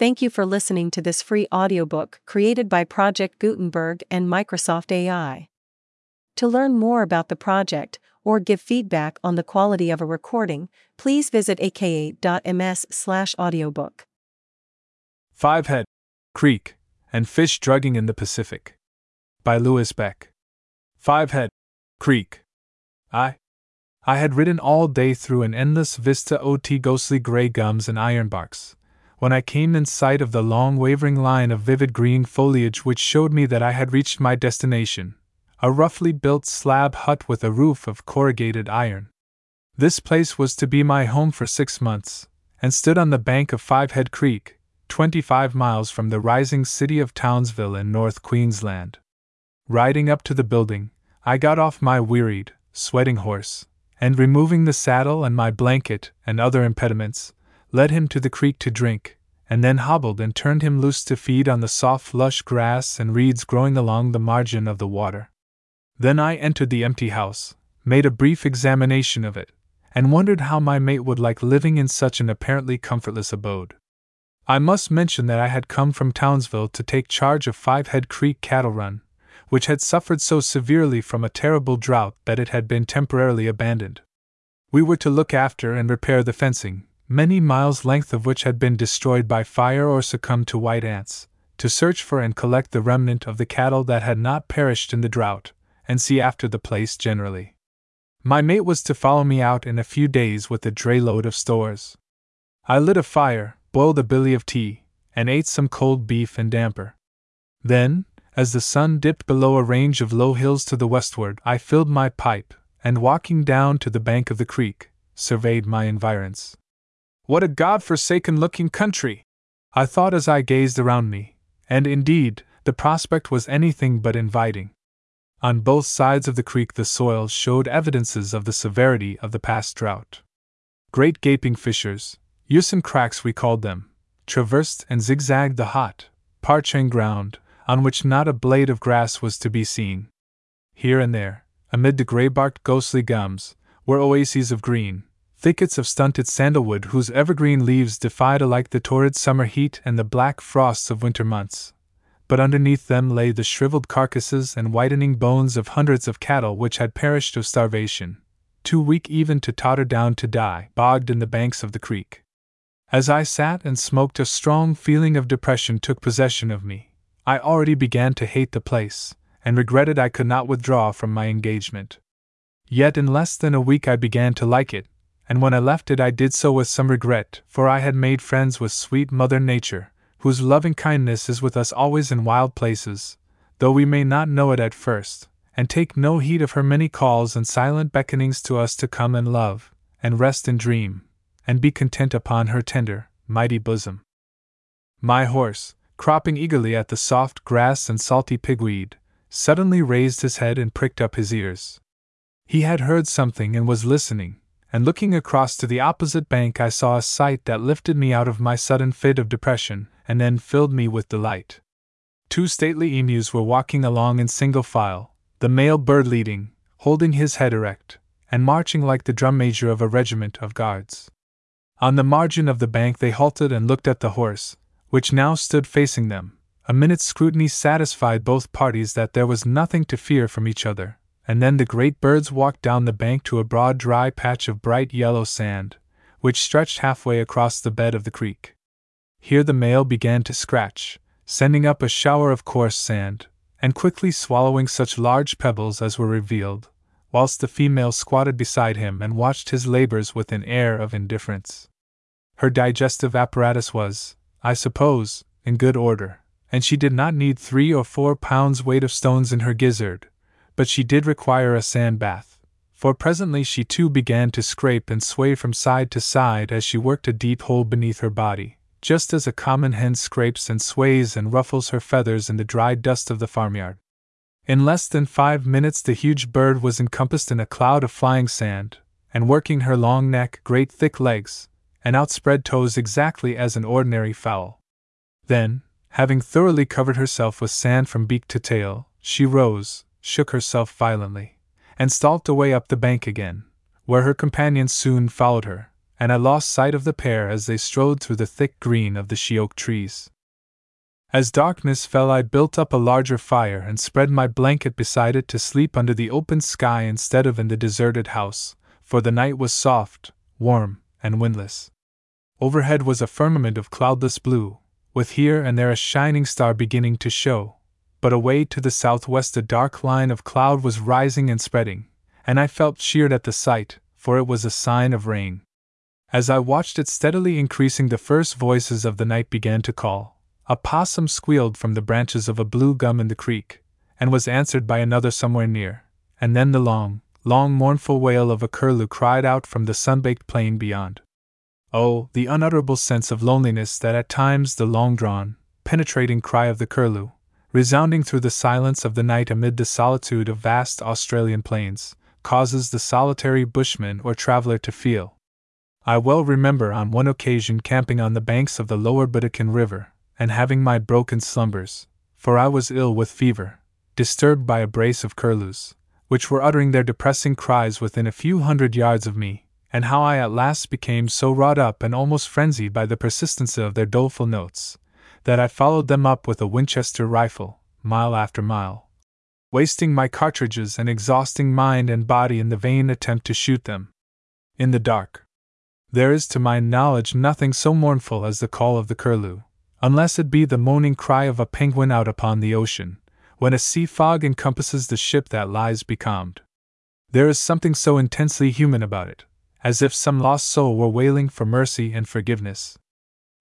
Thank you for listening to this free audiobook created by Project Gutenberg and Microsoft AI. To learn more about the project or give feedback on the quality of a recording, please visit aka.ms/audiobook. Five Head Creek and Fish Drugging in the Pacific by Louis Becke. Five Head Creek. I I had ridden all day through an endless vista of ghostly gray gums and ironbarks when I came in sight of the long wavering line of vivid green foliage which showed me that I had reached my destination a roughly built slab hut with a roof of corrugated iron. This place was to be my home for six months, and stood on the bank of Five Head Creek, 25 miles from the rising city of Townsville in North Queensland. Riding up to the building, I got off my wearied, sweating horse, and removing the saddle and my blanket and other impediments, led him to the creek to drink, and then hobbled and turned him loose to feed on the soft, lush grass and reeds growing along the margin of the water. Then I entered the empty house, made a brief examination of it, and wondered how my mate would like living in such an apparently comfortless abode. I must mention that I had come from Townsville to take charge of Five Head Creek cattle run, which had suffered so severely from a terrible drought that it had been temporarily abandoned. We were to look after and repair the fencing, many miles length of which had been destroyed by fire or succumbed to white ants, to search for and collect the remnant of the cattle that had not perished in the drought, and see after the place generally. My mate was to follow me out in a few days with a dray load of stores. I lit a fire, boiled a billy of tea, and ate some cold beef and damper. Then, as the sun dipped below a range of low hills to the westward, I filled my pipe, and walking down to the bank of the creek, surveyed my environs. What a god forsaken looking country! I thought as I gazed around me, and indeed, the prospect was anything but inviting. On both sides of the creek, the soil showed evidences of the severity of the past drought. Great gaping fissures, Usen cracks we called them, traversed and zigzagged the hot, parching ground, on which not a blade of grass was to be seen. Here and there, amid the gray barked ghostly gums, were oases of green, thickets of stunted sandalwood whose evergreen leaves defied alike the torrid summer heat and the black frosts of winter months. But underneath them lay the shriveled carcasses and whitening bones of hundreds of cattle which had perished of starvation, too weak even to totter down to die, bogged in the banks of the creek. As I sat and smoked, a strong feeling of depression took possession of me. I already began to hate the place, and regretted I could not withdraw from my engagement. Yet in less than a week I began to like it, and when I left it, I did so with some regret, for I had made friends with sweet Mother Nature, whose loving kindness is with us always in wild places, though we may not know it at first, and take no heed of her many calls and silent beckonings to us to come and love, and rest and dream, and be content upon her tender, mighty bosom. My horse, cropping eagerly at the soft grass and salty pigweed, suddenly raised his head and pricked up his ears. He had heard something and was listening, and looking across to the opposite bank, I saw a sight that lifted me out of my sudden fit of depression and then filled me with delight. Two stately emus were walking along in single file, the male bird leading, holding his head erect, and marching like the drum major of a regiment of guards. On the margin of the bank, they halted and looked at the horse, which now stood facing them. A minute's scrutiny satisfied both parties that there was nothing to fear from each other, and then the great birds walked down the bank to a broad dry patch of bright yellow sand, which stretched halfway across the bed of the creek. Here the male began to scratch, sending up a shower of coarse sand, and quickly swallowing such large pebbles as were revealed, whilst the female squatted beside him and watched his labors with an air of indifference. Her digestive apparatus was, I suppose, in good order, and she did not need three or four pounds weight of stones in her gizzard, but she did require a sand bath, for presently she too began to scrape and sway from side to side as she worked a deep hole beneath her body, just as a common hen scrapes and sways and ruffles her feathers in the dry dust of the farmyard. In less than five minutes, the huge bird was encompassed in a cloud of flying sand, and working her long neck, great thick legs, and outspread toes exactly as an ordinary fowl. Then, having thoroughly covered herself with sand from beak to tail, she rose, shook herself violently, and stalked away up the bank again, where her companions soon followed her, and I lost sight of the pair as they strode through the thick green of the she oak trees. As darkness fell, I built up a larger fire and spread my blanket beside it to sleep under the open sky instead of in the deserted house, for the night was soft, warm, and windless. Overhead was a firmament of cloudless blue, with here and there a shining star beginning to show, but away to the southwest a dark line of cloud was rising and spreading, and I felt cheered at the sight, for it was a sign of rain. As I watched it steadily increasing, the first voices of the night began to call. A possum squealed from the branches of a blue gum in the creek, and was answered by another somewhere near, and then the long, long mournful wail of a curlew cried out from the sun-baked plain beyond. Oh, the unutterable sense of loneliness that at times the long drawn, penetrating cry of the curlew, resounding through the silence of the night amid the solitude of vast Australian plains, causes the solitary bushman or traveler to feel. I well remember on one occasion camping on the banks of the lower Burdekin River, and having my broken slumbers, for I was ill with fever, disturbed by a brace of curlews, which were uttering their depressing cries within a few hundred yards of me, and how I at last became so wrought up and almost frenzied by the persistency of their doleful notes, that I followed them up with a Winchester rifle, mile after mile, wasting my cartridges and exhausting mind and body in the vain attempt to shoot them. In the dark. There is to my knowledge nothing so mournful as the call of the curlew, unless it be the moaning cry of a penguin out upon the ocean, when a sea fog encompasses the ship that lies becalmed. There is something so intensely human about it, as if some lost soul were wailing for mercy and forgiveness.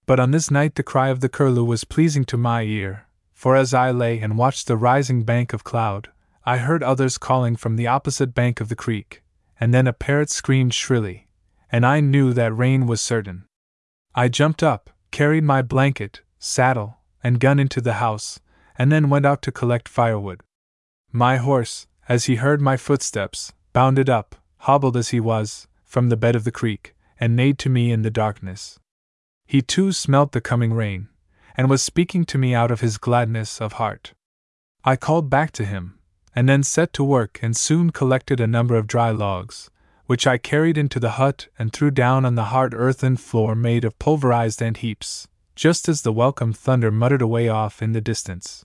But on this night the cry of the curlew was pleasing to my ear, for as I lay and watched the rising bank of cloud, I heard others calling from the opposite bank of the creek, and then a parrot screamed shrilly, and I knew that rain was certain. I jumped up, carried my blanket, saddle, and gun into the house, and then went out to collect firewood. My horse, as he heard my footsteps, bounded up, hobbled as he was, from the bed of the creek, and neighed to me in the darkness. He too smelt the coming rain, and was speaking to me out of his gladness of heart. I called back to him, and then set to work and soon collected a number of dry logs, which I carried into the hut and threw down on the hard earthen floor made of pulverized ant heaps, just as the welcome thunder muttered away off in the distance.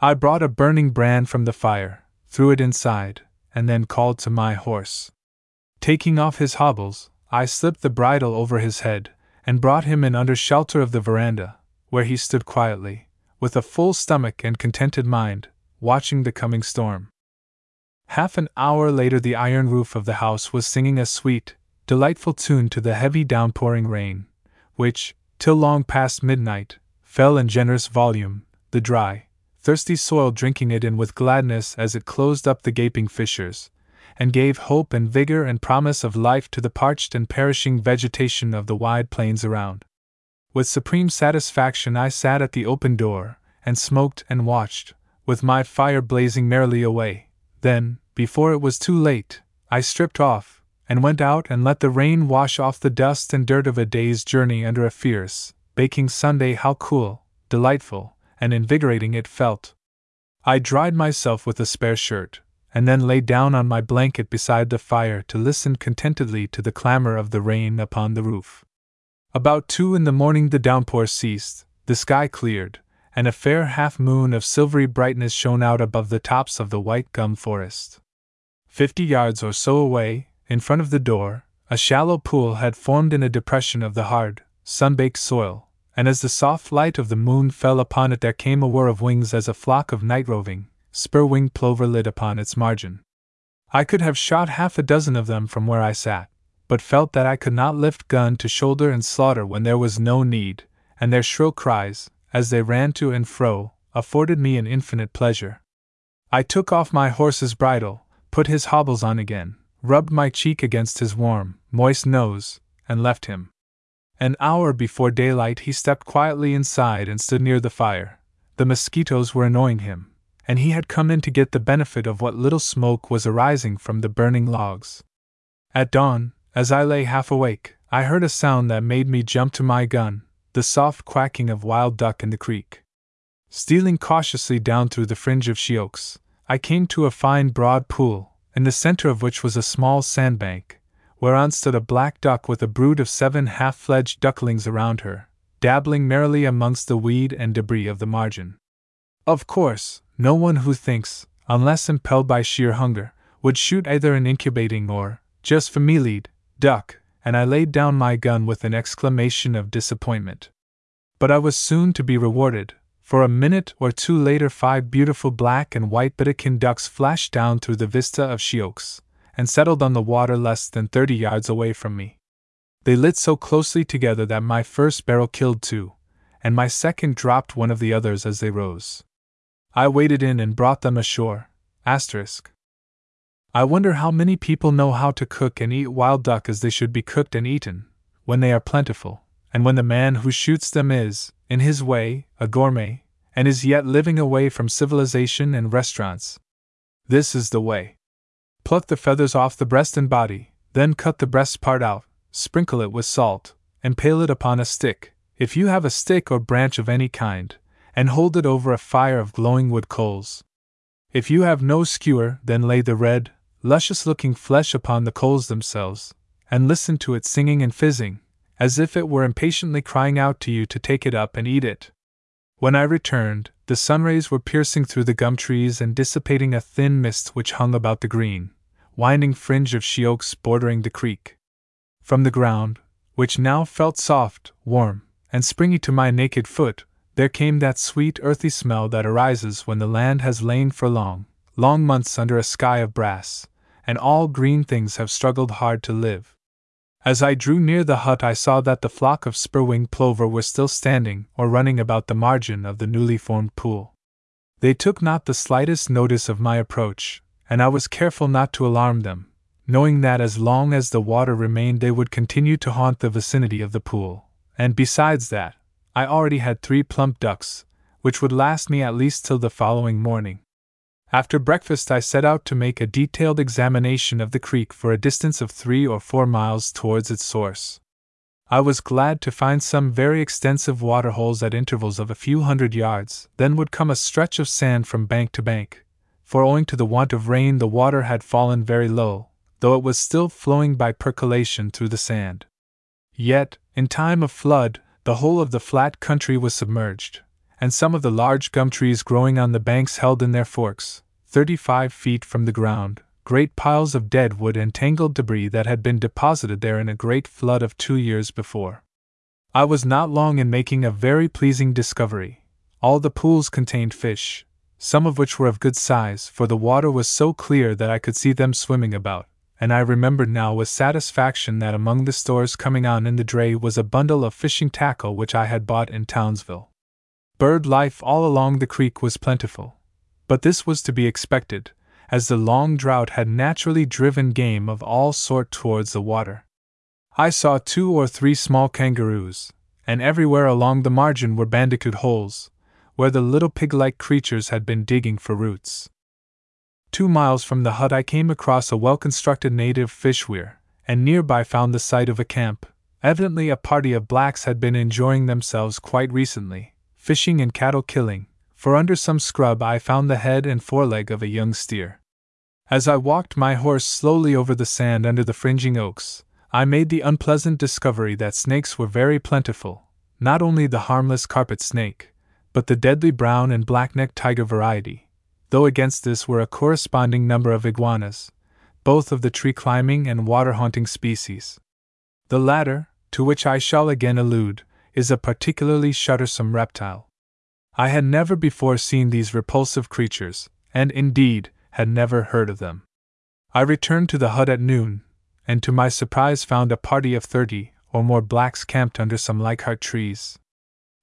I brought a burning brand from the fire, threw it inside, and then called to my horse. Taking off his hobbles, I slipped the bridle over his head, and brought him in under shelter of the veranda, where he stood quietly, with a full stomach and contented mind, watching the coming storm. Half an hour later, the iron roof of the house was singing a sweet, delightful tune to the heavy downpouring rain, which, till long past midnight, fell in generous volume, the dry, thirsty soil drinking it in with gladness as it closed up the gaping fissures, and gave hope and vigor and promise of life to the parched and perishing vegetation of the wide plains around. With supreme satisfaction, I sat at the open door, and smoked and watched, with my fire blazing merrily away. Then, before it was too late, I stripped off, and went out and let the rain wash off the dust and dirt of a day's journey under a fierce, baking Sunday. How cool, delightful, and invigorating it felt! I dried myself with a spare shirt, and then lay down on my blanket beside the fire to listen contentedly to the clamor of the rain upon the roof. About two in the morning the downpour ceased, the sky cleared, and a fair half moon of silvery brightness shone out above the tops of the white gum forest. Fifty yards or so away, in front of the door, a shallow pool had formed in a depression of the hard, sun baked soil, and as the soft light of the moon fell upon it, there came a whir of wings as a flock of night roving, spur winged plover lit upon its margin. I could have shot half a dozen of them from where I sat, but felt that I could not lift gun to shoulder and slaughter when there was no need, and their shrill cries, as they ran to and fro, afforded me an infinite pleasure. I took off my horse's bridle, put his hobbles on again, rubbed my cheek against his warm, moist nose, and left him. An hour before daylight, he stepped quietly inside and stood near the fire. The mosquitoes were annoying him, and he had come in to get the benefit of what little smoke was arising from the burning logs. At dawn, as I lay half awake, I heard a sound that made me jump to my gun the soft quacking of wild duck in the creek. Stealing cautiously down through the fringe of sheoaks, I came to a fine broad pool, in the center of which was a small sandbank, whereon stood a black duck with a brood of seven half fledged ducklings around her, dabbling merrily amongst the weed and debris of the margin. Of course, no one who thinks, unless impelled by sheer hunger, would shoot either an incubating or, just familied, duck, and I laid down my gun with an exclamation of disappointment. But I was soon to be rewarded, for a minute or two later five beautiful black and white Burdekin ducks flashed down through the vista of sheoaks, and settled on the water less than thirty yards away from me. They lit so closely together that my first barrel killed two, and my second dropped one of the others as they rose. I waded in and brought them ashore. Asterisk. I wonder how many people know how to cook and eat wild duck as they should be cooked and eaten, when they are plentiful, and when the man who shoots them is, in his way, a gourmet, and is yet living away from civilization and restaurants. This is the way. Pluck the feathers off the breast and body, then cut the breast part out, sprinkle it with salt, and pale it upon a stick, if you have a stick or branch of any kind, and hold it over a fire of glowing wood coals. If you have no skewer, then lay the red, luscious looking flesh upon the coals themselves, and listen to it singing and fizzing, as if it were impatiently crying out to you to take it up and eat it. When I returned, the sunrays were piercing through the gum trees and dissipating a thin mist which hung about the green, winding fringe of she oaks bordering the creek. From the ground, which now felt soft, warm, and springy to my naked foot, there came that sweet earthy smell that arises when the land has lain for long, long months under a sky of brass, and all green things have struggled hard to live. As I drew near the hut, I saw that the flock of spur winged plover were still standing or running about the margin of the newly formed pool. They took not the slightest notice of my approach, and I was careful not to alarm them, knowing that as long as the water remained they would continue to haunt the vicinity of the pool, and besides that, I already had three plump ducks, which would last me at least till the following morning. After breakfast, I set out to make a detailed examination of the creek for a distance of three or four miles towards its source. I was glad to find some very extensive water holes at intervals of a few hundred yards, then would come a stretch of sand from bank to bank, for owing to the want of rain the water had fallen very low, though it was still flowing by percolation through the sand. Yet, in time of flood, the whole of the flat country was submerged, and some of the large gum trees growing on the banks held in their forks, thirty five feet from the ground, great piles of dead wood and tangled debris that had been deposited there in a great flood of two years before. I was not long in making a very pleasing discovery. All the pools contained fish, some of which were of good size, for the water was so clear that I could see them swimming about, and I remembered now with satisfaction that among the stores coming on in the dray was a bundle of fishing tackle which I had bought in Townsville. Bird life all along the creek was plentiful, but this was to be expected, as the long drought had naturally driven game of all sort towards the water. I saw two or three small kangaroos, and everywhere along the margin were bandicoot holes, where the little pig like creatures had been digging for roots. Two miles from the hut, I came across a well constructed native fish weir, and nearby found the site of a camp. Evidently, a party of blacks had been enjoying themselves quite recently, fishing and cattle killing, for under some scrub I found the head and foreleg of a young steer. As I walked my horse slowly over the sand under the fringing oaks, I made the unpleasant discovery that snakes were very plentiful, not only the harmless carpet snake, but the deadly brown and black necked tiger variety, though against this were a corresponding number of iguanas, both of the tree climbing and water haunting species. The latter, to which I shall again allude, is a particularly shuddersome reptile. I had never before seen these repulsive creatures, and indeed, had never heard of them. I returned to the hut at noon, and to my surprise found a party of thirty or more blacks camped under some Leichhardt trees.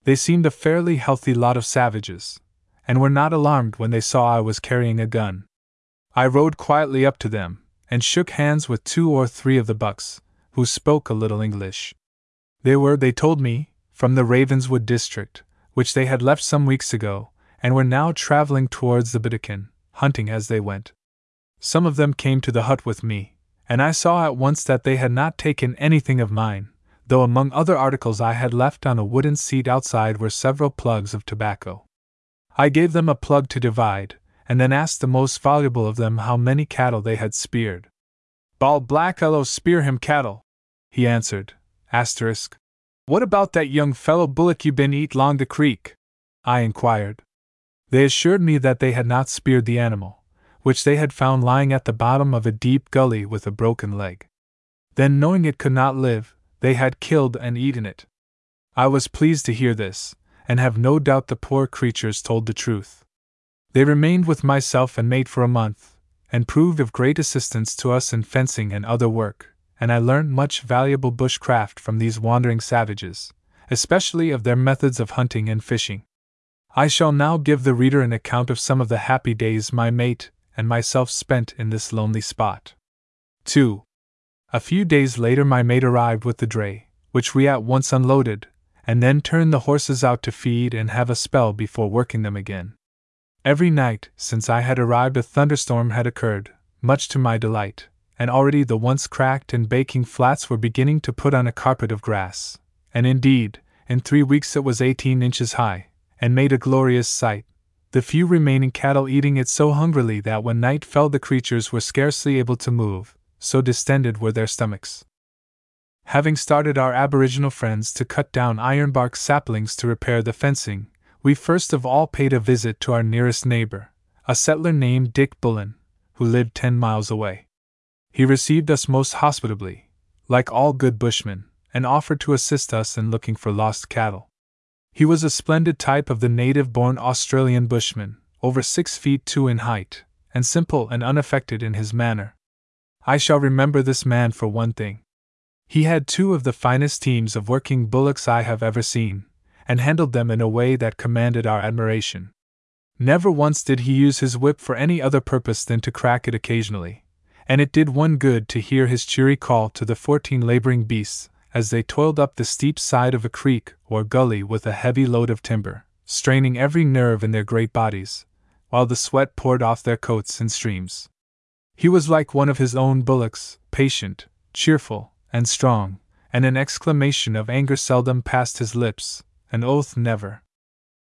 They seemed a fairly healthy lot of savages, and were not alarmed when they saw I was carrying a gun. I rode quietly up to them, and shook hands with two or three of the bucks, who spoke a little English. They were, they told me, from the Ravenswood district, which they had left some weeks ago, and were now traveling towards the Burdekin, hunting as they went. Some of them came to the hut with me, and I saw at once that they had not taken anything of mine, though among other articles I had left on a wooden seat outside were several plugs of tobacco. I gave them a plug to divide, and then asked the most valuable of them how many cattle they had speared. Bald black fellow spear him cattle, he answered. Asterisk. What about that young fellow bullock you been eat long the creek? I inquired. They assured me that they had not speared the animal, which they had found lying at the bottom of a deep gully with a broken leg. Then, knowing it could not live, they had killed and eaten it. I was pleased to hear this, and have no doubt the poor creatures told the truth. They remained with myself and mate for a month, and proved of great assistance to us in fencing and other work, and I learned much valuable bushcraft from these wandering savages, especially of their methods of hunting and fishing. I shall now give the reader an account of some of the happy days my mate and myself spent in this lonely spot. 2. A few days later, my mate arrived with the dray, which we at once unloaded, and then turn the horses out to feed and have a spell before working them again. Every night since I had arrived, a thunderstorm had occurred, much to my delight, and already the once cracked and baking flats were beginning to put on a carpet of grass. And indeed, in three weeks it was 18 inches high, and made a glorious sight, the few remaining cattle eating it so hungrily that when night fell the creatures were scarcely able to move, so distended were their stomachs. Having started our Aboriginal friends to cut down ironbark saplings to repair the fencing, we first of all paid a visit to our nearest neighbor, a settler named Dick Bullen, who lived ten miles away. He received us most hospitably, like all good bushmen, and offered to assist us in looking for lost cattle. He was a splendid type of the native born Australian bushman, over six feet two in height, and simple and unaffected in his manner. I shall remember this man for one thing. He had two of the finest teams of working bullocks I have ever seen, and handled them in a way that commanded our admiration. Never once did he use his whip for any other purpose than to crack it occasionally, and it did one good to hear his cheery call to the fourteen laboring beasts as they toiled up the steep side of a creek or gully with a heavy load of timber, straining every nerve in their great bodies, while the sweat poured off their coats in streams. He was like one of his own bullocks, patient, cheerful, and strong, and an exclamation of anger seldom passed his lips, an oath never.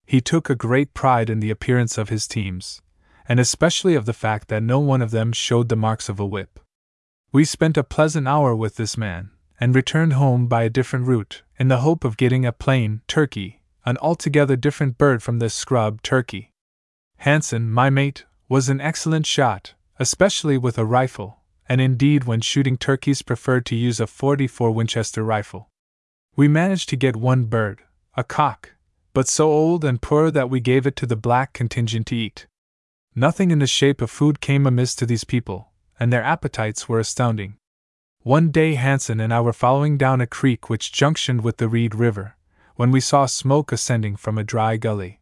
He took a great pride in the appearance of his teams, and especially of the fact that no one of them showed the marks of a whip. We spent a pleasant hour with this man, and returned home by a different route, in the hope of getting a plain turkey, an altogether different bird from this scrub turkey. Hanson, my mate, was an excellent shot, especially with a rifle, and indeed when shooting turkeys preferred to use a 44 Winchester rifle. We managed to get one bird, a cock, but so old and poor that we gave it to the black contingent to eat. Nothing in the shape of food came amiss to these people, and their appetites were astounding. One day Hanson and I were following down a creek which junctioned with the Reid River, when we saw smoke ascending from a dry gully.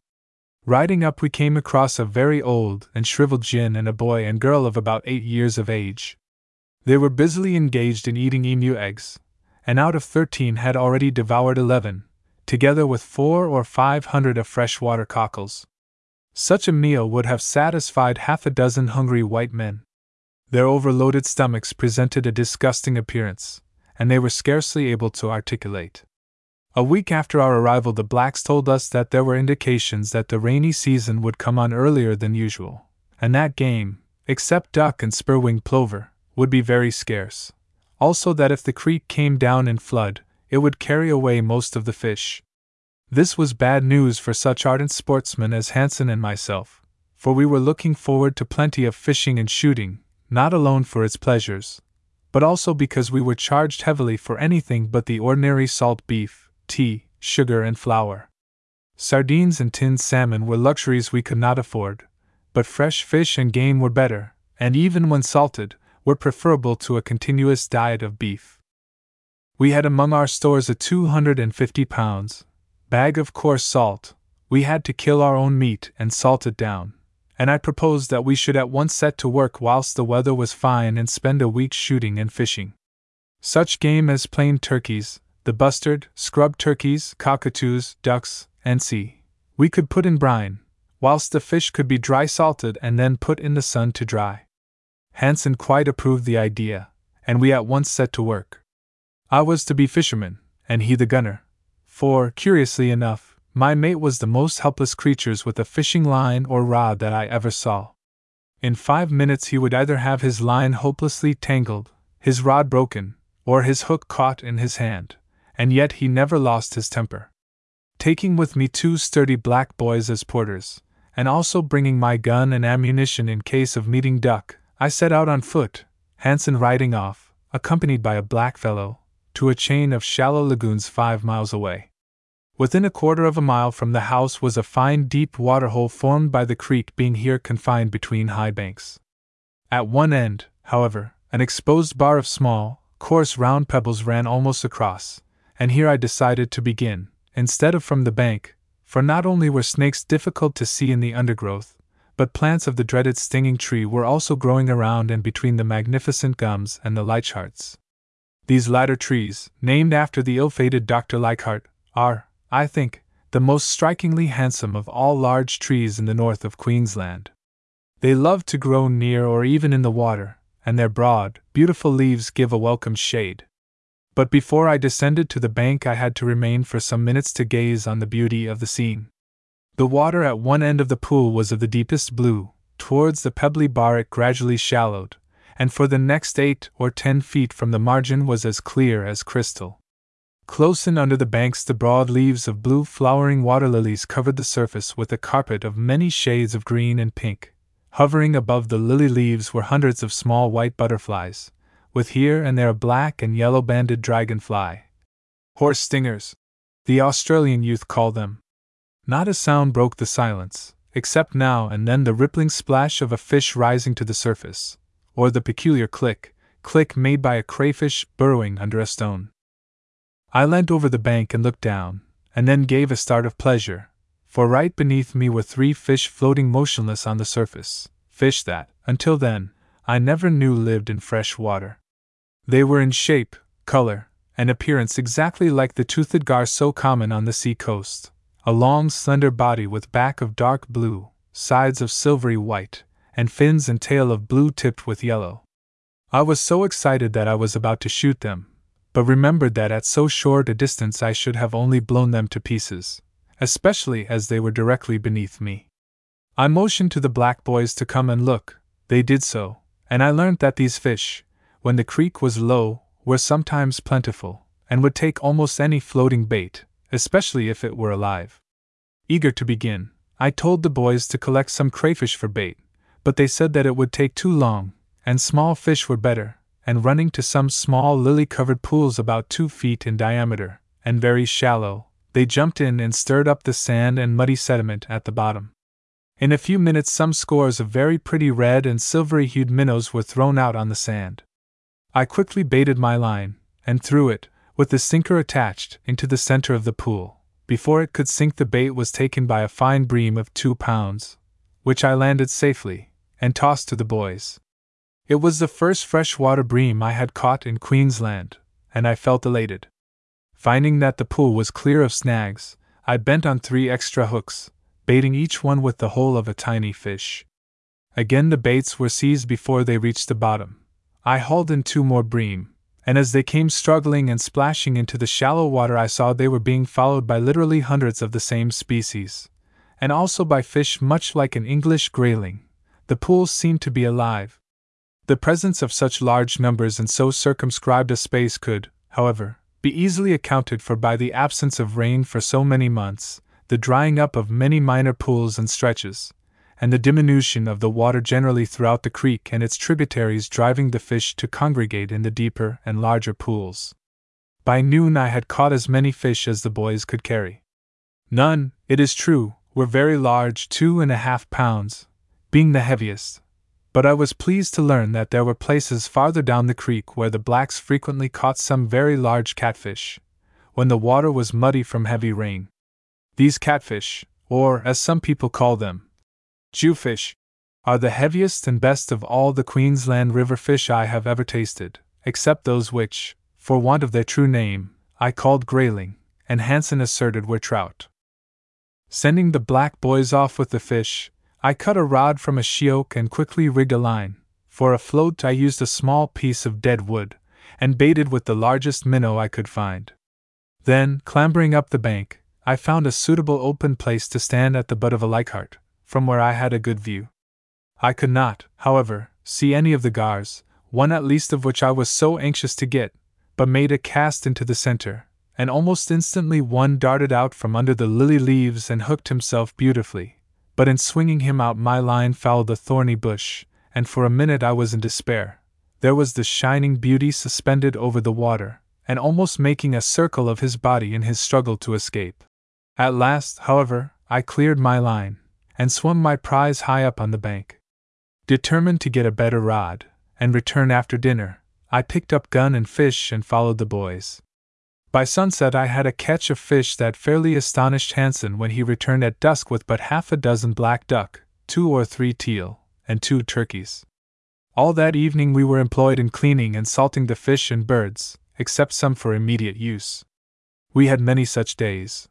Riding up, we came across a very old and shriveled gin and a boy and girl of about eight years of age. They were busily engaged in eating emu eggs, and out of thirteen had already devoured eleven, together with four or five hundred of fresh-water cockles. Such a meal would have satisfied half a dozen hungry white men. Their overloaded stomachs presented a disgusting appearance, and they were scarcely able to articulate. A week after our arrival, the blacks told us that there were indications that the rainy season would come on earlier than usual, and that game, except duck and spur winged plover, would be very scarce. Also, that if the creek came down in flood, it would carry away most of the fish. This was bad news for such ardent sportsmen as Hanson and myself, for we were looking forward to plenty of fishing and shooting, not alone for its pleasures, but also because we were charged heavily for anything but the ordinary salt beef, tea, sugar, and flour. Sardines and tinned salmon were luxuries we could not afford, but fresh fish and game were better, and even when salted, were preferable to a continuous diet of beef. We had among our stores a 250 pounds bag of coarse salt. We had to kill our own meat and salt it down, and I proposed that we should at once set to work whilst the weather was fine and spend a week shooting and fishing. Such game as plain turkeys, the bustard, scrub turkeys, cockatoos, ducks, and sea, we could put in brine, whilst the fish could be dry salted and then put in the sun to dry. Hanson quite approved the idea, and we at once set to work. I was to be fisherman, and he the gunner. For, curiously enough, my mate was the most helpless creatures with a fishing line or rod that I ever saw. In five minutes he would either have his line hopelessly tangled, his rod broken, or his hook caught in his hand, and yet he never lost his temper. Taking with me two sturdy black boys as porters, and also bringing my gun and ammunition in case of meeting duck, I set out on foot, Hansen riding off, accompanied by a black fellow, to a chain of shallow lagoons five miles away. Within a quarter of a mile from the house was a fine deep waterhole formed by the creek being here confined between high banks. At one end, however, an exposed bar of small, coarse round pebbles ran almost across, and here I decided to begin, instead of from the bank, for not only were snakes difficult to see in the undergrowth, but plants of the dreaded stinging tree were also growing around and between the magnificent gums and the Leichhardts. These latter trees, named after the ill fated Dr. Leichhardt, are, I think, the most strikingly handsome of all large trees in the north of Queensland. They love to grow near or even in the water, and their broad, beautiful leaves give a welcome shade. But before I descended to the bank, I had to remain for some minutes to gaze on the beauty of the scene. The water at one end of the pool was of the deepest blue, towards the pebbly bar it gradually shallowed, and for the next eight or ten feet from the margin was as clear as crystal. Close in under the banks, the broad leaves of blue flowering water lilies covered the surface with a carpet of many shades of green and pink. Hovering above the lily leaves were hundreds of small white butterflies, with here and there a black and yellow banded dragonfly. Horse stingers, the Australian youth call them. Not a sound broke the silence, except now and then the rippling splash of a fish rising to the surface, or the peculiar click, click made by a crayfish burrowing under a stone. I leant over the bank and looked down, and then gave a start of pleasure, for right beneath me were three fish floating motionless on the surface, fish that, until then, I never knew lived in fresh water. They were in shape, color, and appearance exactly like the toothed gar so common on the sea coast a long, slender body with back of dark blue, sides of silvery white, and fins and tail of blue tipped with yellow. I was so excited that I was about to shoot them, but remembered that at so short a distance I should have only blown them to pieces, especially as they were directly beneath me. I motioned to the black boys to come and look, they did so, and I learned that these fish, when the creek was low, were sometimes plentiful, and would take almost any floating bait, especially if it were alive. Eager to begin, I told the boys to collect some crayfish for bait, but they said that it would take too long, and small fish were better, and running to some small lily covered pools about two feet in diameter, and very shallow, they jumped in and stirred up the sand and muddy sediment at the bottom. In a few minutes, some scores of very pretty red and silvery hued minnows were thrown out on the sand. I quickly baited my line, and threw it, with the sinker attached, into the center of the pool. Before it could sink, the bait was taken by a fine bream of two pounds, which I landed safely, and tossed to the boys. It was the first freshwater bream I had caught in Queensland, and I felt elated. Finding that the pool was clear of snags, I bent on three extra hooks, baiting each one with the whole of a tiny fish. Again the baits were seized before they reached the bottom. I hauled in two more bream, and as they came struggling and splashing into the shallow water, I saw they were being followed by literally hundreds of the same species, and also by fish much like an English grayling. The pool seemed to be alive, the presence of such large numbers in so circumscribed a space could, however, be easily accounted for by the absence of rain for so many months, the drying up of many minor pools and stretches, and the diminution of the water generally throughout the creek and its tributaries driving the fish to congregate in the deeper and larger pools. By noon I had caught as many fish as the boys could carry. None, it is true, were very large, two and a half pounds, being the heaviest, but I was pleased to learn that there were places farther down the creek where the blacks frequently caught some very large catfish, when the water was muddy from heavy rain. These catfish, or as some people call them, jewfish, are the heaviest and best of all the Queensland river fish I have ever tasted, except those which, for want of their true name, I called grayling, and Hansen asserted were trout. Sending the black boys off with the fish, I cut a rod from a sheoak and quickly rigged a line. For a float, I used a small piece of dead wood, and baited with the largest minnow I could find. Then, clambering up the bank, I found a suitable open place to stand at the butt of a Leichhardt, from where I had a good view. I could not, however, see any of the gars, one at least of which I was so anxious to get, but made a cast into the center, and almost instantly one darted out from under the lily leaves and hooked himself beautifully. But in swinging him out, my line fouled the thorny bush, and for a minute I was in despair. There was the shining beauty suspended over the water, and almost making a circle of his body in his struggle to escape. At last, however, I cleared my line, and swung my prize high up on the bank. Determined to get a better rod, and return after dinner, I picked up gun and fish and followed the boys. By sunset, I had a catch of fish that fairly astonished Hansen when he returned at dusk with but half a dozen black duck, two or three teal, and two turkeys. All that evening we were employed in cleaning and salting the fish and birds, except some for immediate use. We had many such days.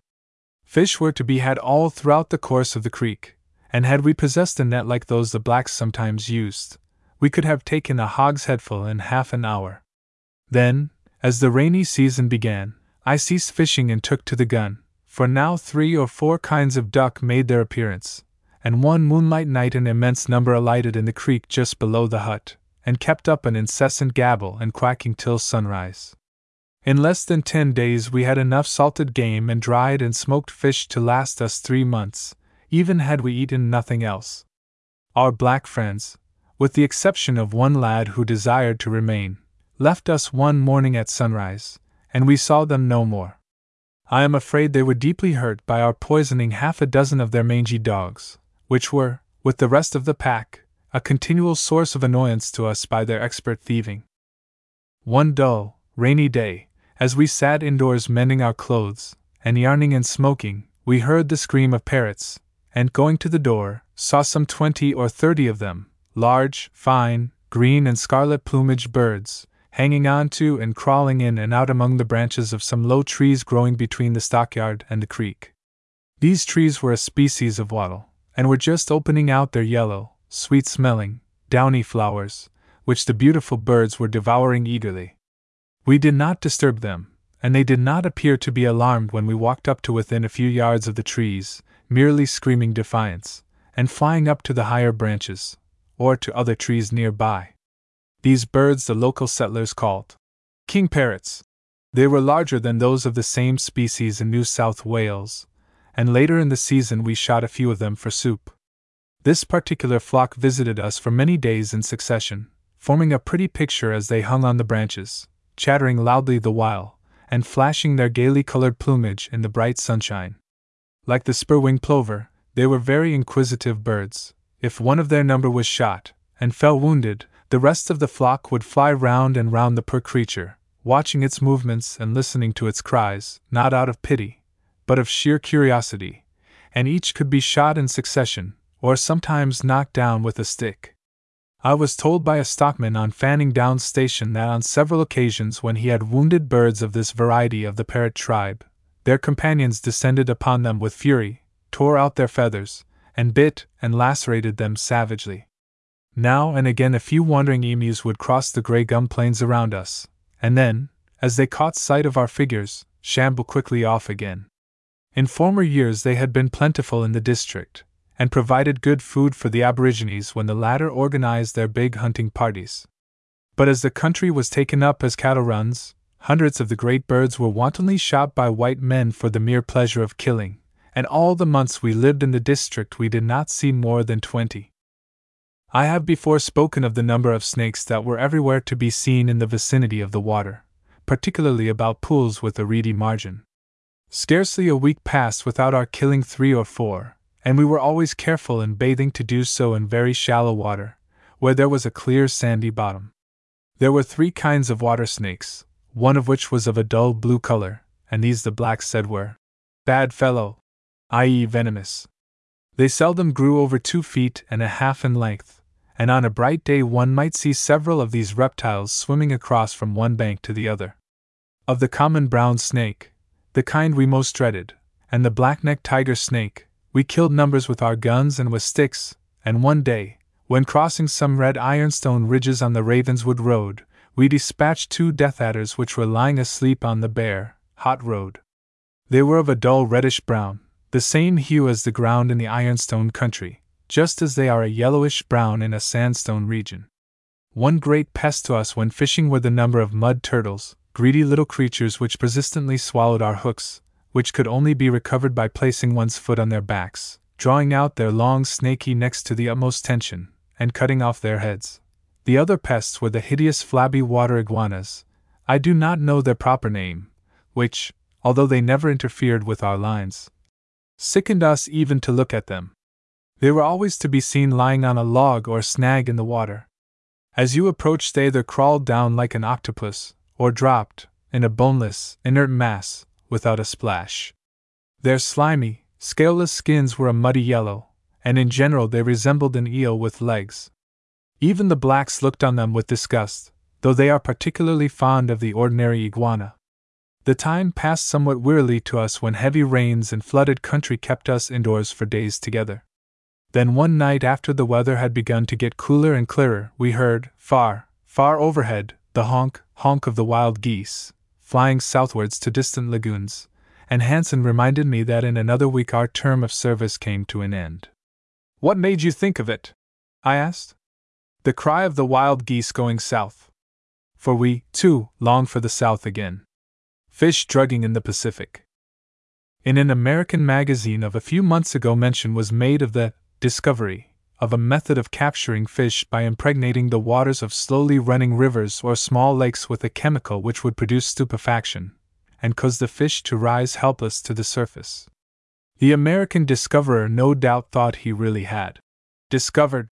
Fish were to be had all throughout the course of the creek, and had we possessed a net like those the blacks sometimes used, we could have taken a hogsheadful in half an hour. Then, as the rainy season began, I ceased fishing and took to the gun, for now three or four kinds of duck made their appearance, and one moonlight night an immense number alighted in the creek just below the hut, and kept up an incessant gabble and quacking till sunrise. In less than ten days we had enough salted game and dried and smoked fish to last us three months, even had we eaten nothing else. Our black friends, with the exception of one lad who desired to remain, left us one morning at sunrise, and we saw them no more. I am afraid they were deeply hurt by our poisoning half a dozen of their mangy dogs, which were, with the rest of the pack, a continual source of annoyance to us by their expert thieving. One dull, rainy day, as we sat indoors mending our clothes, and yarning and smoking, we heard the scream of parrots, and going to the door, saw some twenty or thirty of them, large, fine, green and scarlet plumaged birds, hanging on to and crawling in and out among the branches of some low trees growing between the stockyard and the creek. These trees were a species of wattle, and were just opening out their yellow, sweet smelling, downy flowers, which the beautiful birds were devouring eagerly. We did not disturb them, and they did not appear to be alarmed when we walked up to within a few yards of the trees, merely screaming defiance, and flying up to the higher branches, or to other trees near by. These birds the local settlers called king parrots. They were larger than those of the same species in New South Wales, and later in the season we shot a few of them for soup. This particular flock visited us for many days in succession, forming a pretty picture as they hung on the branches, chattering loudly the while, and flashing their gaily colored plumage in the bright sunshine. Like the spur winged plover, they were very inquisitive birds. If one of their number was shot, and fell wounded, the rest of the flock would fly round and round the poor creature, watching its movements and listening to its cries, not out of pity, but of sheer curiosity, and each could be shot in succession, or sometimes knocked down with a stick. I was told by a stockman on Fanning Downs station that on several occasions when he had wounded birds of this variety of the parrot tribe, their companions descended upon them with fury, tore out their feathers, and bit and lacerated them savagely. Now and again a few wandering emus would cross the grey gum plains around us, and then, as they caught sight of our figures, shamble quickly off again. In former years they had been plentiful in the district, and provided good food for the Aborigines when the latter organized their big hunting parties. But as the country was taken up as cattle runs, hundreds of the great birds were wantonly shot by white men for the mere pleasure of killing, and all the months we lived in the district we did not see more than twenty. I have before spoken of the number of snakes that were everywhere to be seen in the vicinity of the water, particularly about pools with a reedy margin. Scarcely a week passed without our killing three or four, and we were always careful in bathing to do so in very shallow water, where there was a clear sandy bottom. There were three kinds of water snakes, one of which was of a dull blue color, and these the blacks said were bad fellow, i.e., venomous. They seldom grew over two feet and a half in length, and on a bright day one might see several of these reptiles swimming across from one bank to the other. Of the common brown snake, the kind we most dreaded, and the black necked tiger snake, we killed numbers with our guns and with sticks, and one day, when crossing some red ironstone ridges on the Ravenswood Road, we dispatched two death adders which were lying asleep on the bare, hot road. They were of a dull reddish brown, the same hue as the ground in the ironstone country, just as they are a yellowish brown in a sandstone region. One great pest to us when fishing were the number of mud turtles, greedy little creatures which persistently swallowed our hooks, which could only be recovered by placing one's foot on their backs, drawing out their long snaky necks to the utmost tension, and cutting off their heads. The other pests were the hideous flabby water iguanas, I do not know their proper name, which, although they never interfered with our lines, sickened us even to look at them. They were always to be seen lying on a log or snag in the water. As you approached, they either crawled down like an octopus, or dropped, in a boneless, inert mass, without a splash. Their slimy, scaleless skins were a muddy yellow, and in general they resembled an eel with legs. Even the blacks looked on them with disgust, though they are particularly fond of the ordinary iguana. The time passed somewhat wearily to us when heavy rains and flooded country kept us indoors for days together. Then one night after the weather had begun to get cooler and clearer, we heard, far, far overhead, the honk, honk of the wild geese, flying southwards to distant lagoons, and Hansen reminded me that in another week our term of service came to an end. What made you think of it? I asked. The cry of the wild geese going south for we, too, long for the South again. Fish drugging in the Pacific. In an American magazine of a few months ago, mention was made of the discovery of a method of capturing fish by impregnating the waters of slowly running rivers or small lakes with a chemical which would produce stupefaction and cause the fish to rise helpless to the surface. The American discoverer no doubt thought he really had discovered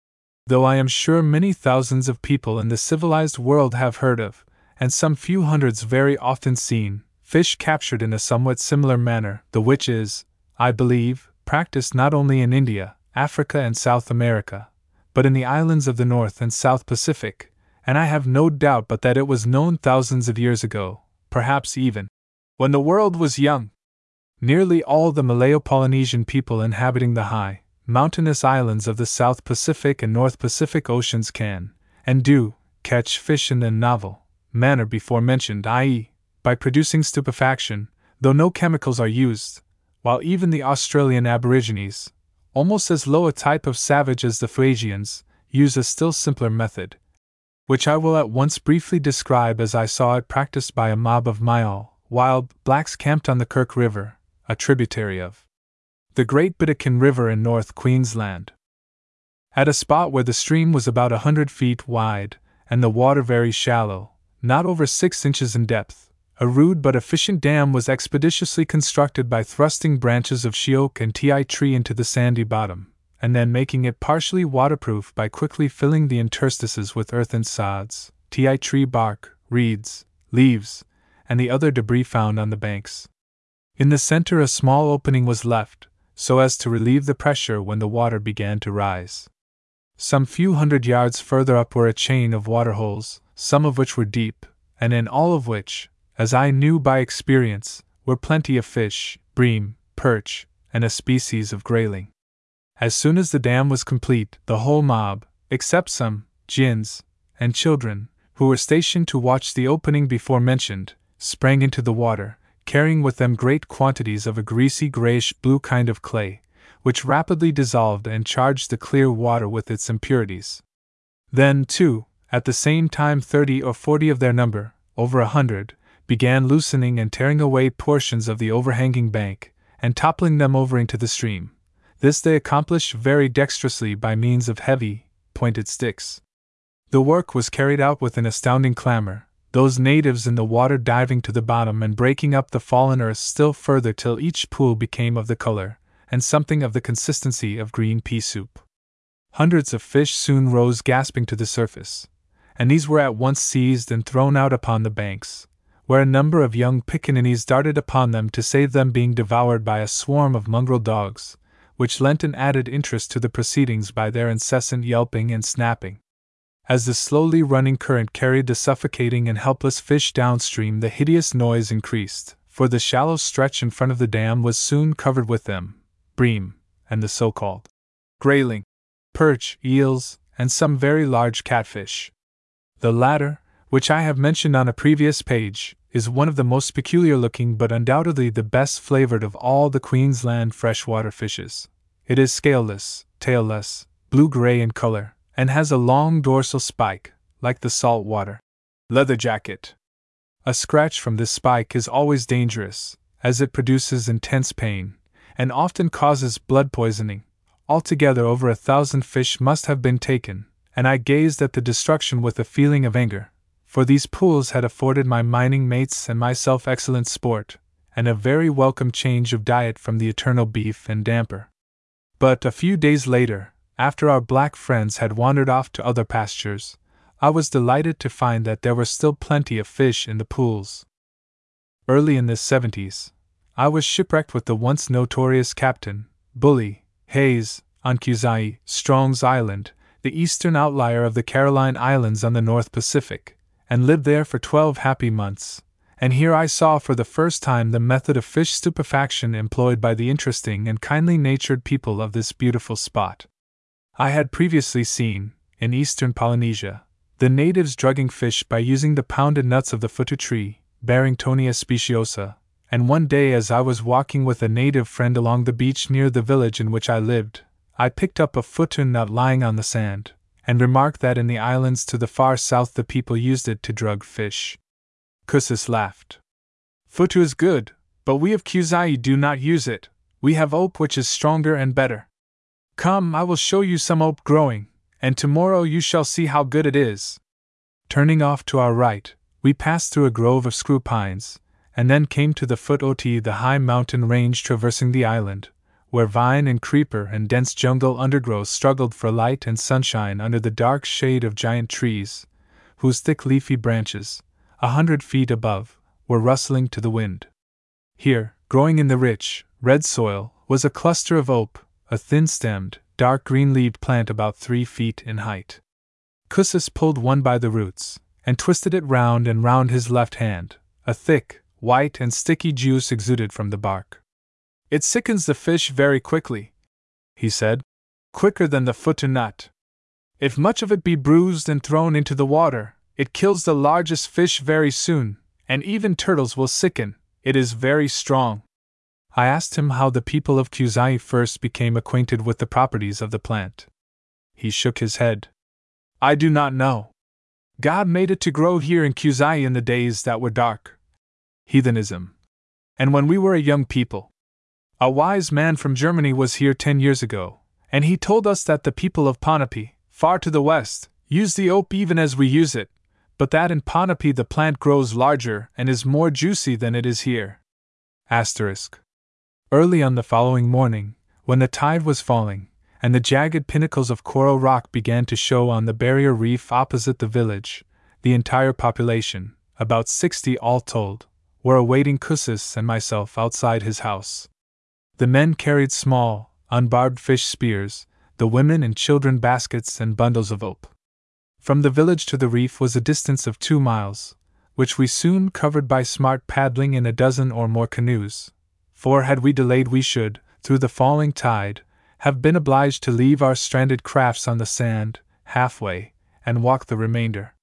though I am sure many thousands of people in the civilized world have heard of, and some few hundreds very often seen, fish captured in a somewhat similar manner, the which is, I believe, practiced not only in India, Africa, and South America, but in the islands of the North and South Pacific, and I have no doubt but that it was known thousands of years ago, perhaps even when the world was young. Nearly all the Malayo Polynesian people inhabiting the high, mountainous islands of the South Pacific and North Pacific Oceans can, and do, catch fish in the novel manner before mentioned, i.e., by producing stupefaction, though no chemicals are used, while even the Australian Aborigines, almost as low a type of savage as the Fuegians, use a still simpler method, which I will at once briefly describe as I saw it practiced by a mob of Myall, wild blacks camped on the Kirk River, a tributary of the Great Burdekin River in North Queensland. At a spot where the stream was about a hundred feet wide, and the water very shallow, not over six inches in depth, a rude but efficient dam was expeditiously constructed by thrusting branches of she oak and ti tree into the sandy bottom, and then making it partially waterproof by quickly filling the interstices with earthen sods, ti tree bark, reeds, leaves, and the other debris found on the banks. In the center, a small opening was left, so as to relieve the pressure when the water began to rise. Some few hundred yards further up were a chain of water holes, some of which were deep, and in all of which, as I knew by experience, were plenty of fish, bream, perch, and a species of grayling. As soon as the dam was complete, the whole mob, except some gins and children, who were stationed to watch the opening before mentioned, sprang into the water, carrying with them great quantities of a greasy grayish blue kind of clay, which rapidly dissolved and charged the clear water with its impurities. Then, too, at the same time, thirty or forty of their number, over a hundred, began loosening and tearing away portions of the overhanging bank, and toppling them over into the stream. This they accomplished very dexterously by means of heavy, pointed sticks. The work was carried out with an astounding clamor, those natives in the water diving to the bottom and breaking up the fallen earth still further till each pool became of the color and something of the consistency of green pea soup. Hundreds of fish soon rose gasping to the surface, and these were at once seized and thrown out upon the banks, where a number of young pickaninnies darted upon them to save them being devoured by a swarm of mongrel dogs, which lent an added interest to the proceedings by their incessant yelping and snapping. As the slowly running current carried the suffocating and helpless fish downstream, the hideous noise increased, for the shallow stretch in front of the dam was soon covered with them bream, and the so called grayling, perch, eels, and some very large catfish. The latter, which I have mentioned on a previous page, is one of the most peculiar looking but undoubtedly the best flavored of all the Queensland freshwater fishes. It is scaleless, tailless, blue gray in color, and has a long dorsal spike, like the salt water. Leather jacket. A scratch from this spike is always dangerous, as it produces intense pain, and often causes blood poisoning. Altogether, over a thousand fish must have been taken, and I gazed at the destruction with a feeling of anger, for these pools had afforded my mining mates and myself excellent sport, and a very welcome change of diet from the eternal beef and damper. But a few days later, after our black friends had wandered off to other pastures, I was delighted to find that there were still plenty of fish in the pools. Early in the 70s, I was shipwrecked with the once notorious Captain, Bully, Hayes, on Kusaie, Strong's Island, the eastern outlier of the Caroline Islands on the North Pacific, and lived there for twelve happy months. And here I saw for the first time the method of fish stupefaction employed by the interesting and kindly natured people of this beautiful spot. I had previously seen, in eastern Polynesia, the natives drugging fish by using the pounded nuts of the futu tree, Barringtonia speciosa, and one day as I was walking with a native friend along the beach near the village in which I lived, I picked up a futu nut lying on the sand, and remarked that in the islands to the far south the people used it to drug fish. Kussis laughed. Futu is good, but we of Kusaie do not use it, we have ope which is stronger and better. Come, I will show you some ope growing, and tomorrow you shall see how good it is. Turning off to our right, we passed through a grove of screw pines, and then came to the foot oti the high mountain range traversing the island, where vine and creeper and dense jungle undergrowth struggled for light and sunshine under the dark shade of giant trees, whose thick leafy branches, a hundred feet above, were rustling to the wind. Here, growing in the rich, red soil, was a cluster of ope, a thin stemmed, dark green leaved plant about three feet in height. Kussis pulled one by the roots, and twisted it round and round his left hand. A thick, white, and sticky juice exuded from the bark. It sickens the fish very quickly, he said, quicker than the futu nut. If much of it be bruised and thrown into the water, it kills the largest fish very soon, and even turtles will sicken. It is very strong. I asked him how the people of Kusaie first became acquainted with the properties of the plant. He shook his head. I do not know. God made it to grow here in Kusaie in the days that were dark. Heathenism. And when we were a young people. A wise man from Germany was here ten years ago, and he told us that the people of Ponape, far to the west, use the ope even as we use it, but that in Ponape the plant grows larger and is more juicy than it is here. Asterisk. Early on the following morning, when the tide was falling, and the jagged pinnacles of coral rock began to show on the barrier reef opposite the village, the entire population, about sixty all told, were awaiting Kussis and myself outside his house. The men carried small, unbarbed fish spears, the women and children baskets and bundles of ope. From the village to the reef was a distance of two miles, which we soon covered by smart paddling in a dozen or more canoes, for had we delayed, we should, through the falling tide, have been obliged to leave our stranded crafts on the sand, halfway, and walk the remainder.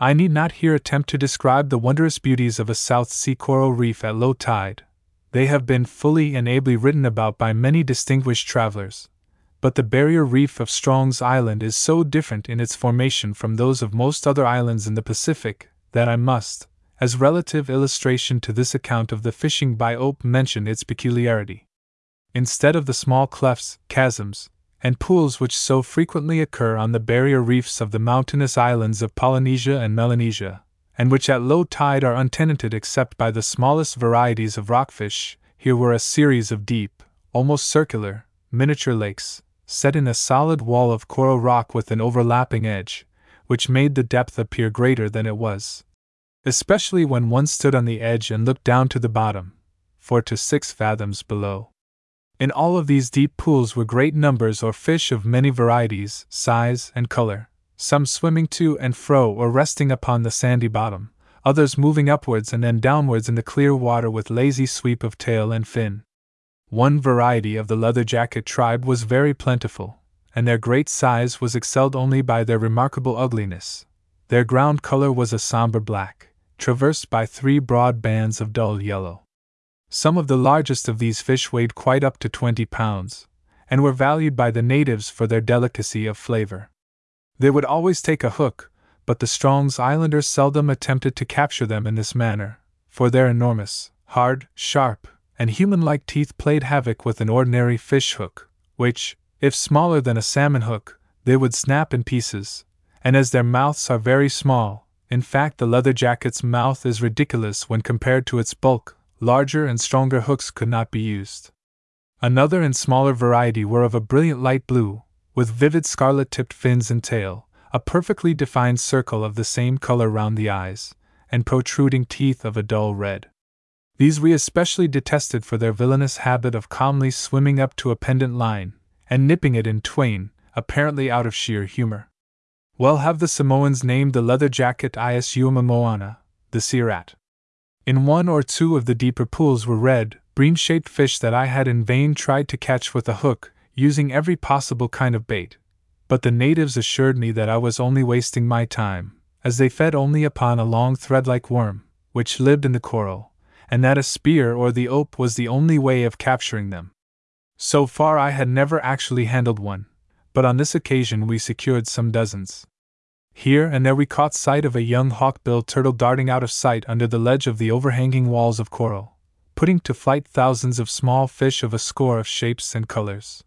I need not here attempt to describe the wondrous beauties of a South Sea coral reef at low tide. They have been fully and ably written about by many distinguished travelers. But the barrier reef of Strong's Island is so different in its formation from those of most other islands in the Pacific that I must, as relative illustration to this account of the fishing by Ope mention its peculiarity. Instead of the small clefts, chasms, and pools which so frequently occur on the barrier reefs of the mountainous islands of Polynesia and Melanesia, and which at low tide are untenanted except by the smallest varieties of rockfish, here were a series of deep, almost circular, miniature lakes, set in a solid wall of coral rock with an overlapping edge, which made the depth appear greater than it was especially when one stood on the edge and looked down to the bottom, four to six fathoms below. In all of these deep pools were great numbers or fish of many varieties, size, and color, some swimming to and fro or resting upon the sandy bottom, others moving upwards and then downwards in the clear water with lazy sweep of tail and fin. One variety of the leather jacket tribe was very plentiful, and their great size was excelled only by their remarkable ugliness. Their ground color was a somber black, traversed by three broad bands of dull yellow. Some of the largest of these fish weighed quite up to 20 pounds, and were valued by the natives for their delicacy of flavor. They would always take a hook, but the Strong's Islanders seldom attempted to capture them in this manner, for their enormous, hard, sharp, and human like teeth played havoc with an ordinary fish hook, which, if smaller than a salmon hook, they would snap in pieces, and as their mouths are very small, in fact, the leather jacket's mouth is ridiculous when compared to its bulk, larger and stronger hooks could not be used. Another and smaller variety were of a brilliant light blue, with vivid scarlet tipped fins and tail, a perfectly defined circle of the same color round the eyes, and protruding teeth of a dull red. These we especially detested for their villainous habit of calmly swimming up to a pendant line, and nipping it in twain, apparently out of sheer humor. Well have the Samoans named the leather jacket Isu Moana, the sea rat. In one or two of the deeper pools were red, bream shaped fish that I had in vain tried to catch with a hook, using every possible kind of bait. But the natives assured me that I was only wasting my time, as they fed only upon a long thread like worm, which lived in the coral, and that a spear or the ope was the only way of capturing them. So far, I had never actually handled one, but on this occasion we secured some dozens. Here and there we caught sight of a young hawk-billed turtle darting out of sight under the ledge of the overhanging walls of coral, putting to flight thousands of small fish of a score of shapes and colors.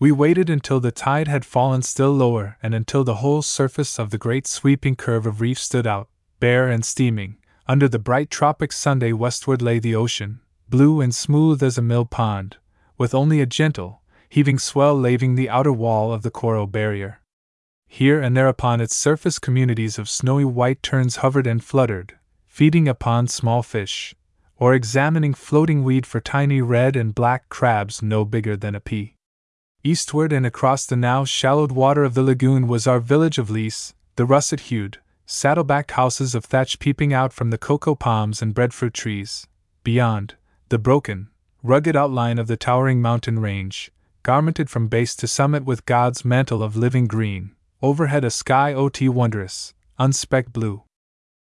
We waited until the tide had fallen still lower and until the whole surface of the great sweeping curve of reef stood out, bare and steaming. Under the bright tropic Sunday westward lay the ocean, blue and smooth as a mill pond, with only a gentle, heaving swell laving the outer wall of the coral barrier. Here and there upon its surface communities of snowy white terns hovered and fluttered, feeding upon small fish, or examining floating weed for tiny red and black crabs no bigger than a pea. Eastward and across the now shallowed water of the lagoon was our village of Lise, the russet hued, saddle backed houses of thatch peeping out from the cocoa palms and breadfruit trees. Beyond, the broken, rugged outline of the towering mountain range, garmented from base to summit with God's mantle of living green, overhead a sky ot wondrous, unspecked blue.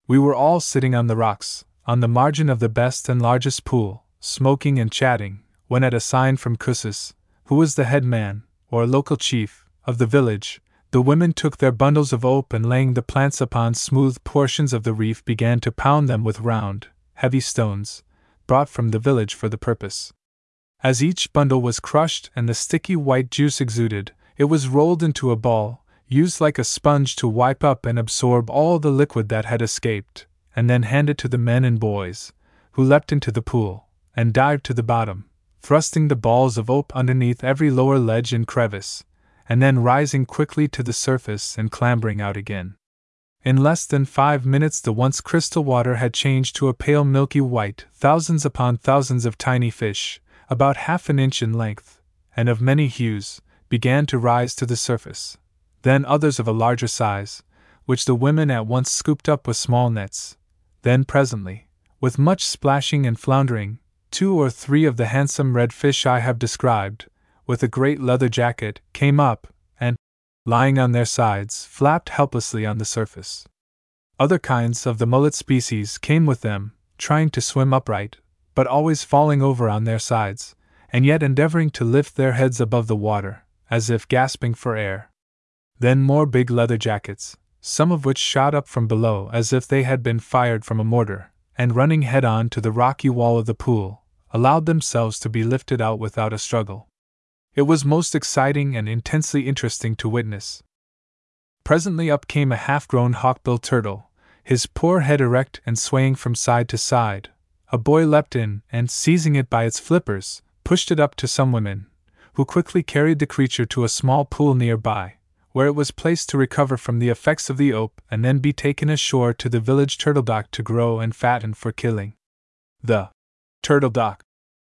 We were all sitting on the rocks, on the margin of the best and largest pool, smoking and chatting, when at a sign from Kussis, who was the head man, or local chief, of the village, the women took their bundles of ope and laying the plants upon smooth portions of the reef began to pound them with round, heavy stones, brought from the village for the purpose. As each bundle was crushed and the sticky white juice exuded, it was rolled into a ball, used like a sponge to wipe up and absorb all the liquid that had escaped, and then handed to the men and boys, who leapt into the pool, and dived to the bottom, thrusting the balls of ope underneath every lower ledge and crevice, and then rising quickly to the surface and clambering out again. In less than five minutes, the once crystal water had changed to a pale milky white, thousands upon thousands of tiny fish, about half an inch in length, and of many hues, began to rise to the surface. Then others of a larger size, which the women at once scooped up with small nets. Then presently, with much splashing and floundering, two or three of the handsome red fish I have described, with a great leather jacket, came up, and, lying on their sides, flapped helplessly on the surface. Other kinds of the mullet species came with them, trying to swim upright, but always falling over on their sides, and yet endeavoring to lift their heads above the water, as if gasping for air. Then more big leather jackets, some of which shot up from below as if they had been fired from a mortar, and running head on to the rocky wall of the pool, allowed themselves to be lifted out without a struggle. It was most exciting and intensely interesting to witness. Presently up came a half grown hawkbill turtle, his poor head erect and swaying from side to side. A boy leapt in and, seizing it by its flippers, pushed it up to some women, who quickly carried the creature to a small pool near by, where it was placed to recover from the effects of the ope and then be taken ashore to the village turtle dock to grow and fatten for killing. The turtle dock,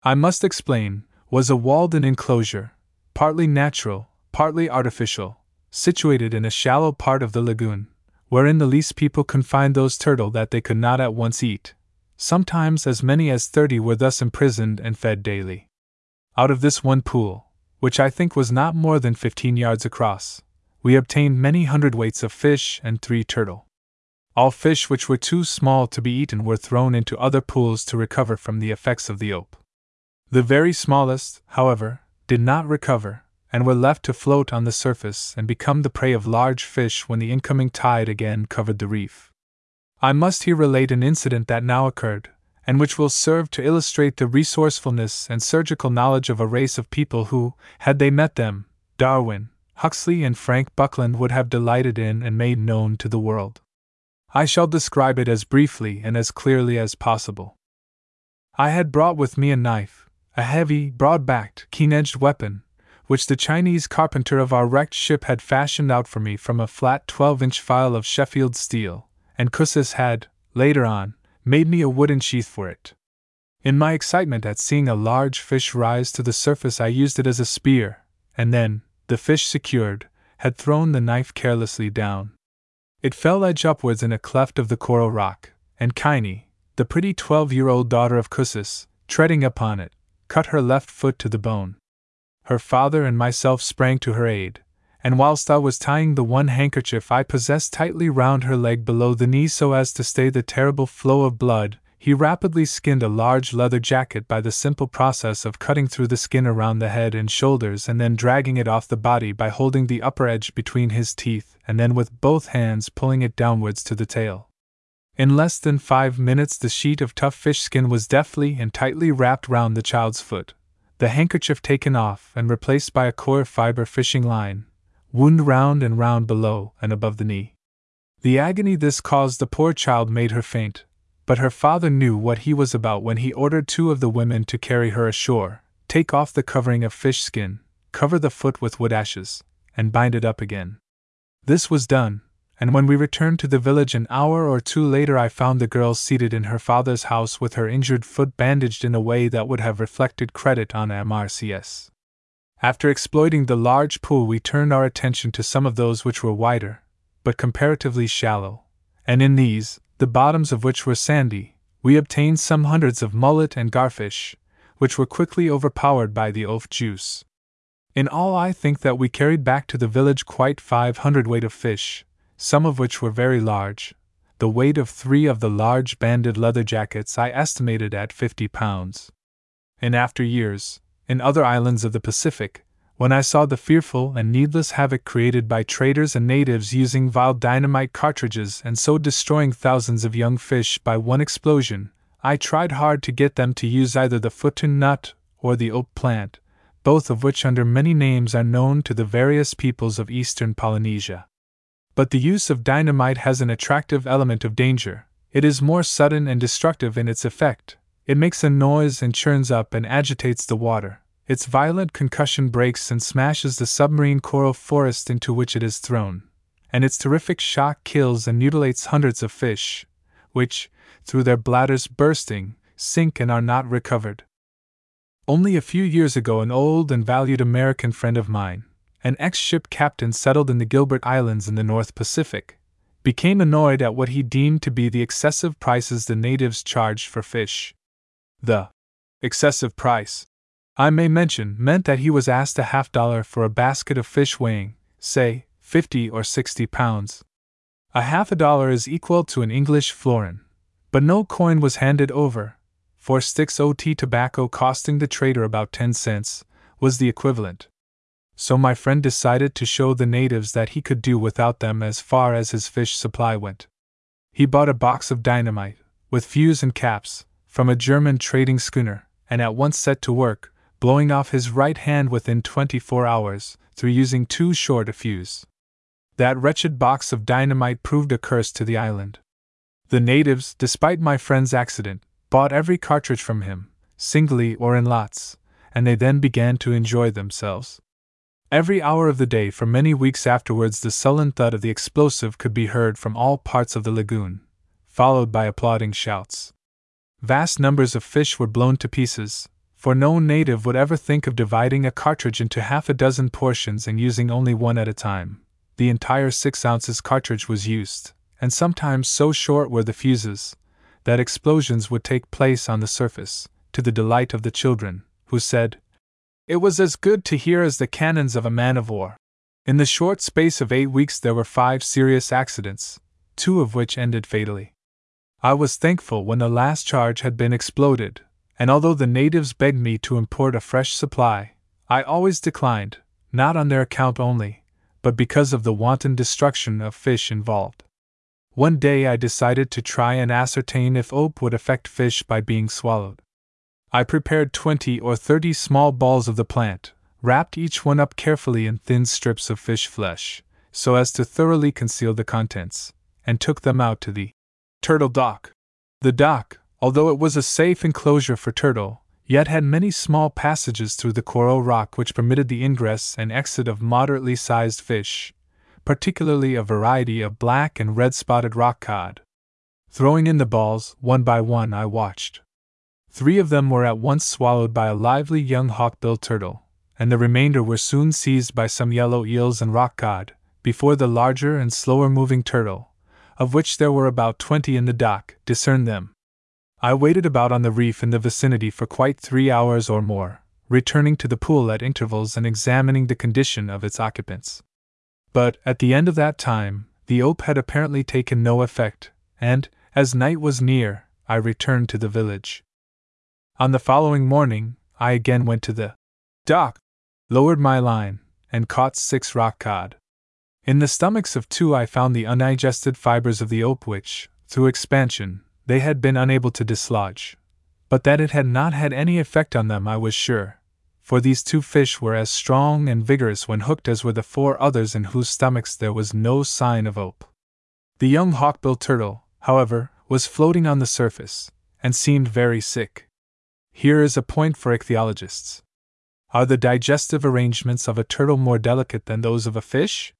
I must explain, was a walled in enclosure, partly natural, partly artificial, situated in a shallow part of the lagoon, wherein the least people confined those turtle that they could not at once eat. Sometimes as many as thirty were thus imprisoned and fed daily. Out of this one pool, which I think was not more than fifteen yards across, we obtained many hundredweights of fish and three turtle. All fish which were too small to be eaten were thrown into other pools to recover from the effects of the ope. The very smallest, however, did not recover, and were left to float on the surface and become the prey of large fish when the incoming tide again covered the reef. I must here relate an incident that now occurred, and which will serve to illustrate the resourcefulness and surgical knowledge of a race of people who, had they met them, Darwin, Huxley, and Frank Buckland would have delighted in and made known to the world. I shall describe it as briefly and as clearly as possible. I had brought with me a knife, a heavy, broad backed, keen edged weapon, which the Chinese carpenter of our wrecked ship had fashioned out for me from a flat 12 inch file of Sheffield steel, and Cussis had, later on, made me a wooden sheath for it. In my excitement at seeing a large fish rise to the surface, I used it as a spear, and then, the fish secured, had thrown the knife carelessly down. It fell edge upwards in a cleft of the coral rock, and Kiny, the pretty twelve year old daughter of Cussis, treading upon it, cut her left foot to the bone. Her father and myself sprang to her aid, and whilst I was tying the one handkerchief I possessed tightly round her leg below the knee so as to stay the terrible flow of blood, he rapidly skinned a large leather jacket by the simple process of cutting through the skin around the head and shoulders and then dragging it off the body by holding the upper edge between his teeth and then with both hands pulling it downwards to the tail. In less than five minutes, the sheet of tough fish skin was deftly and tightly wrapped round the child's foot, the handkerchief taken off and replaced by a coir fiber fishing line, wound round and round below and above the knee. The agony this caused the poor child made her faint, but her father knew what he was about when he ordered two of the women to carry her ashore, take off the covering of fish skin, cover the foot with wood ashes, and bind it up again. This was done, and when we returned to the village an hour or two later, I found the girl seated in her father's house with her injured foot bandaged in a way that would have reflected credit on MRCS. After exploiting the large pool, we turned our attention to some of those which were wider, but comparatively shallow, and in these, the bottoms of which were sandy, we obtained some hundreds of mullet and garfish, which were quickly overpowered by the ope juice. In all, I think that we carried back to the village quite five hundred weight of fish, some of which were very large. The weight of three of the large banded leather jackets I estimated at fifty pounds. In after years, in other islands of the Pacific, when I saw the fearful and needless havoc created by traders and natives using vile dynamite cartridges and so destroying thousands of young fish by one explosion, I tried hard to get them to use either the futu nut or the ope plant, both of which under many names are known to the various peoples of eastern Polynesia. But the use of dynamite has an attractive element of danger, it is more sudden and destructive in its effect, it makes a noise and churns up and agitates the water, its violent concussion breaks and smashes the submarine coral forest into which it is thrown, and its terrific shock kills and mutilates hundreds of fish, which, through their bladders bursting, sink and are not recovered. Only a few years ago, an old and valued American friend of mine, an ex ship captain settled in the Gilbert Islands in the North Pacific, became annoyed at what he deemed to be the excessive prices the natives charged for fish. The excessive price I may mention, meant that he was asked a half dollar for a basket of fish weighing, say, 50 or 60 pounds. A half a dollar is equal to an English florin, but no coin was handed over. Four sticks OT tobacco costing the trader about 10 cents was the equivalent. So my friend decided to show the natives that he could do without them as far as his fish supply went. He bought a box of dynamite, with fuse and caps, from a German trading schooner, and at once set to work, blowing off his right hand within 24 hours, through using too short a fuse. That wretched box of dynamite proved a curse to the island. The natives, despite my friend's accident, bought every cartridge from him, singly or in lots, and they then began to enjoy themselves. Every hour of the day for many weeks afterwards, the sullen thud of the explosive could be heard from all parts of the lagoon, followed by applauding shouts. Vast numbers of fish were blown to pieces, for no native would ever think of dividing a cartridge into half a dozen portions and using only one at a time. The entire 6 ounces cartridge was used, and sometimes so short were the fuses that explosions would take place on the surface, to the delight of the children, who said, It was as good to hear as the cannons of a man of war. In the short space of eight weeks, there were five serious accidents, two of which ended fatally. I was thankful when the last charge had been exploded, and although the natives begged me to import a fresh supply, I always declined, not on their account only, but because of the wanton destruction of fish involved. One day I decided to try and ascertain if ope would affect fish by being swallowed. I prepared 20 or 30 small balls of the plant, wrapped each one up carefully in thin strips of fish flesh, so as to thoroughly conceal the contents, and took them out to the turtle dock. The dock, although it was a safe enclosure for turtle, yet had many small passages through the coral rock which permitted the ingress and exit of moderately sized fish, particularly a variety of black and red spotted rock cod. Throwing in the balls, one by one, I watched. Three of them were at once swallowed by a lively young hawk-billed turtle, and the remainder were soon seized by some yellow eels and rock cod, before the larger and slower moving turtle, of which there were about twenty in the dock, discerned them. I waited about on the reef in the vicinity for quite three hours or more, returning to the pool at intervals and examining the condition of its occupants. But, at the end of that time, the ope had apparently taken no effect, and, as night was near, I returned to the village. On the following morning, I again went to the dock, lowered my line, and caught six rock cod. In the stomachs of two, I found the undigested fibers of the ope which, through expansion, they had been unable to dislodge. But that it had not had any effect on them, I was sure, for these two fish were as strong and vigorous when hooked as were the four others in whose stomachs there was no sign of ope. The young hawkbill turtle, however, was floating on the surface, and seemed very sick. Here is a point for ichthyologists. Are the digestive arrangements of a turtle more delicate than those of a fish?